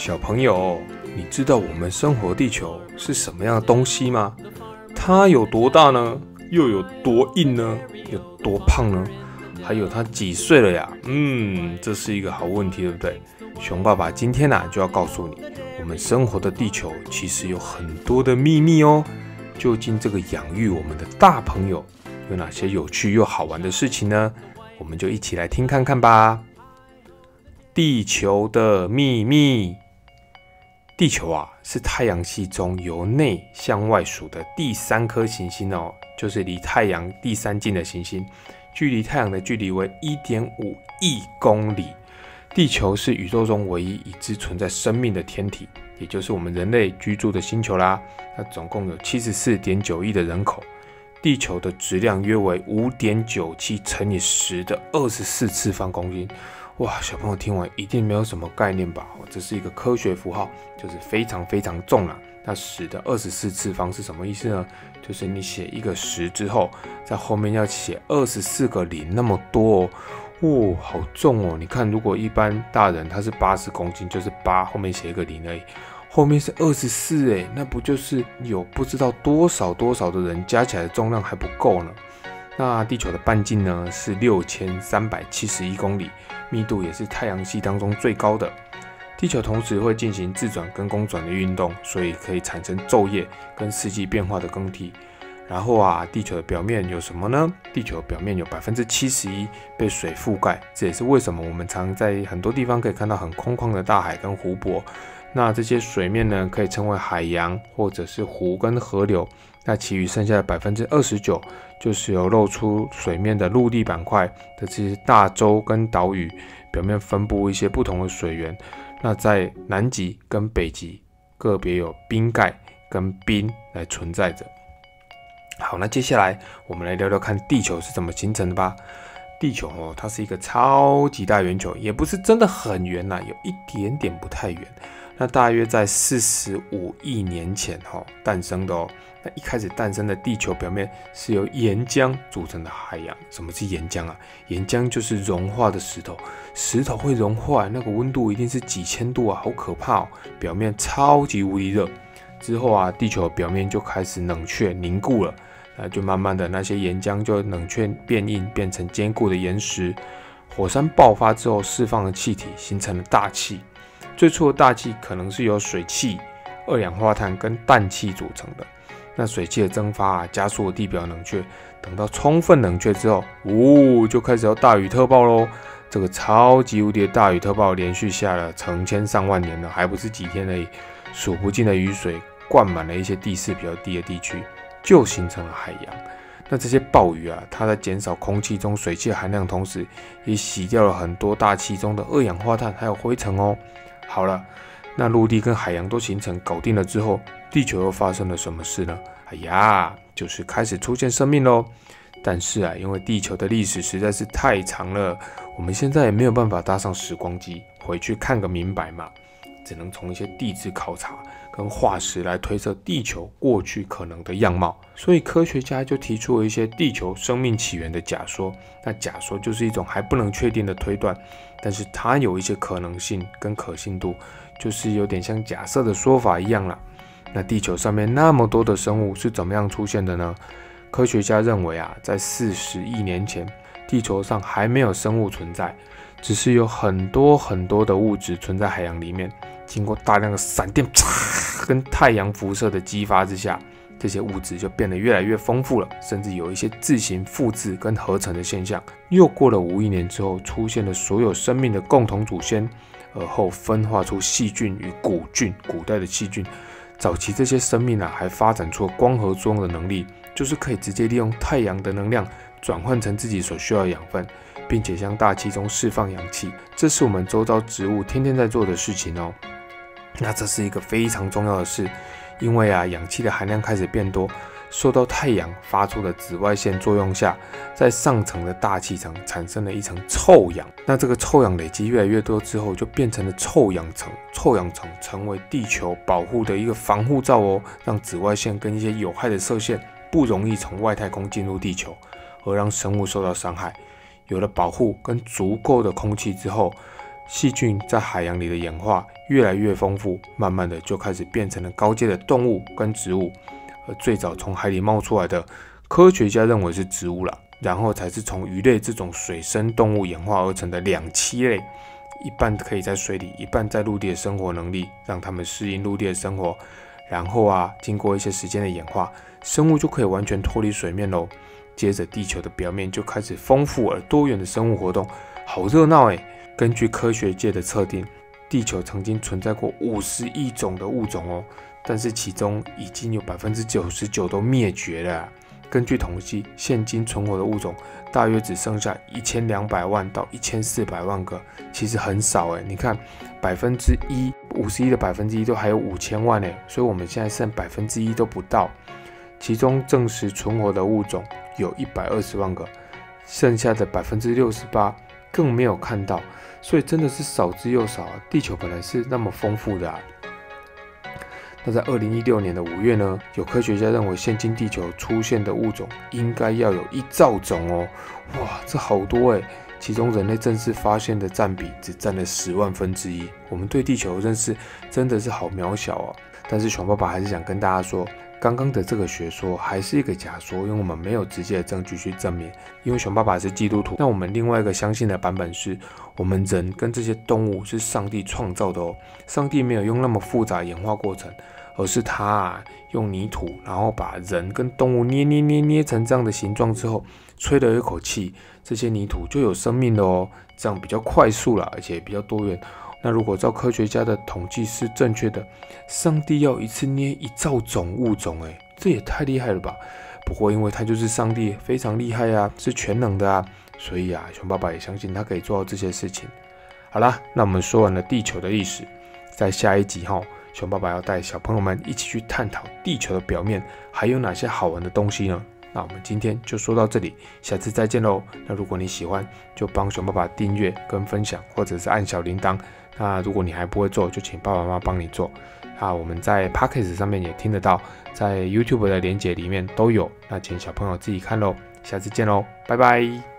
小朋友，你知道我们生活地球是什么样的东西吗？它有多大呢？又有多硬呢？有多胖呢？还有它几岁了呀？嗯，这是一个好问题，对不对？熊爸爸今天呢就要告诉你，我们生活的地球其实有很多的秘密哦。究竟这个养育我们的大朋友有哪些有趣又好玩的事情呢？我们就一起来听看看吧。地球的秘密。地球啊，是太阳系中由内向外数的第三颗行星哦，就是离太阳第三近的行星，距离太阳的距离为一点五亿公里。地球是宇宙中唯一已知存在生命的天体，也就是我们人类居住的星球啦。它总共有七十四点九亿的人口，地球的质量约为五点九七乘以十的二十四次方公斤。哇，小朋友听完一定没有什么概念吧？这是一个科学符号，就是非常非常重了。那十的二十四次方是什么意思呢？就是你写一个十之后，在后面要写二十四个零，那么多哦，哦，好重哦！你看，如果一般大人他是八十公斤，就是八后面写一个零而已，后面是二十四，哎，那不就是有不知道多少多少的人加起来的重量还不够呢？那地球的半径呢是六千三百七十一公里。密度也是太阳系当中最高的。地球同时会进行自转跟公转的运动，所以可以产生昼夜跟四季变化的更替。然后啊，地球的表面有什么呢？地球表面有百分之七十一被水覆盖，这也是为什么我们常在很多地方可以看到很空旷的大海跟湖泊。那这些水面呢，可以称为海洋或者是湖跟河流。那其余剩下的百分之二十九，就是由露出水面的陆地板块的这些大洲跟岛屿表面分布一些不同的水源。那在南极跟北极个别有冰盖跟冰来存在着。好，那接下来我们来聊聊看地球是怎么形成的吧。地球哦，它是一个超级大圆球，也不是真的很圆呐，有一点点不太圆。那大约在四十五亿年前哈诞生的哦。那一开始诞生的地球表面是由岩浆组成的海洋。什么是岩浆啊？岩浆就是融化的石头，石头会融化，那个温度一定是几千度啊，好可怕哦！表面超级无敌热。之后啊，地球表面就开始冷却凝固了，那就慢慢的那些岩浆就冷却变硬，变成坚固的岩石。火山爆发之后释放的气体形成了大气。最初的大气可能是由水汽、二氧化碳跟氮气组成的。那水汽的蒸发，加速了地表冷却。等到充分冷却之后，呜，就开始要大雨特暴喽。这个超级无敌大雨特暴连续下了成千上万年了，还不是几天而已。数不尽的雨水灌满了一些地势比较低的地区，就形成了海洋。那这些暴雨啊，它在减少空气中水汽含量同时，也洗掉了很多大气中的二氧化碳还有灰尘哦。好了，那陆地跟海洋都形成搞定了之后，地球又发生了什么事呢？哎呀，就是开始出现生命喽。但是啊，因为地球的历史实在是太长了，我们现在也没有办法搭上时光机回去看个明白嘛，只能从一些地质考察跟化石来推测地球过去可能的样貌。所以科学家就提出了一些地球生命起源的假说。那假说就是一种还不能确定的推断。但是它有一些可能性跟可信度，就是有点像假设的说法一样了。那地球上面那么多的生物是怎么样出现的呢？科学家认为啊，在四十亿年前，地球上还没有生物存在，只是有很多很多的物质存在海洋里面，经过大量的闪电 跟太阳辐射的激发之下。这些物质就变得越来越丰富了，甚至有一些自行复制跟合成的现象。又过了五亿年之后，出现了所有生命的共同祖先，而后分化出细菌与古菌。古代的细菌，早期这些生命啊，还发展出光合作用的能力，就是可以直接利用太阳的能量转换成自己所需要的养分，并且向大气中释放氧气。这是我们周遭植物天天在做的事情哦。那这是一个非常重要的事。因为啊，氧气的含量开始变多，受到太阳发出的紫外线作用下，在上层的大气层产生了一层臭氧。那这个臭氧累积越来越多之后，就变成了臭氧层。臭氧层成为地球保护的一个防护罩哦，让紫外线跟一些有害的射线不容易从外太空进入地球，而让生物受到伤害。有了保护跟足够的空气之后，细菌在海洋里的演化越来越丰富，慢慢的就开始变成了高阶的动物跟植物。而最早从海里冒出来的，科学家认为是植物了，然后才是从鱼类这种水生动物演化而成的两栖类，一半可以在水里，一半在陆地的生活能力，让它们适应陆地的生活。然后啊，经过一些时间的演化，生物就可以完全脱离水面喽。接着，地球的表面就开始丰富而多元的生物活动，好热闹诶。根据科学界的测定，地球曾经存在过五十亿种的物种哦，但是其中已经有百分之九十九都灭绝了。根据统计，现今存活的物种大约只剩下一千两百万到一千四百万个，其实很少诶。你看，百分之一，五十一的百分之一都还有五千万诶，所以我们现在剩百分之一都不到。其中证实存活的物种有一百二十万个，剩下的百分之六十八更没有看到。所以真的是少之又少！地球本来是那么丰富的啊。那在二零一六年的五月呢，有科学家认为现今地球出现的物种应该要有一兆种哦。哇，这好多哎。其中人类正式发现的占比只占了十万分之一。我们对地球的认识真的是好渺小哦。但是熊爸爸还是想跟大家说。刚刚的这个学说还是一个假说，因为我们没有直接的证据去证明。因为熊爸爸是基督徒，那我们另外一个相信的版本是，我们人跟这些动物是上帝创造的哦。上帝没有用那么复杂演化过程，而是他啊用泥土，然后把人跟动物捏捏捏捏成这样的形状之后，吹了一口气，这些泥土就有生命的哦。这样比较快速了，而且比较多元。那如果照科学家的统计是正确的，上帝要一次捏一兆种物种，诶，这也太厉害了吧！不过因为他就是上帝，非常厉害呀，是全能的啊，所以啊，熊爸爸也相信他可以做到这些事情。好啦，那我们说完了地球的历史，在下一集哈，熊爸爸要带小朋友们一起去探讨地球的表面还有哪些好玩的东西呢？那我们今天就说到这里，下次再见喽。那如果你喜欢，就帮熊爸爸订阅跟分享，或者是按小铃铛。那如果你还不会做，就请爸爸妈妈帮你做。啊，我们在 p o c k e t 上面也听得到，在 YouTube 的连接里面都有。那请小朋友自己看喽。下次见喽，拜拜。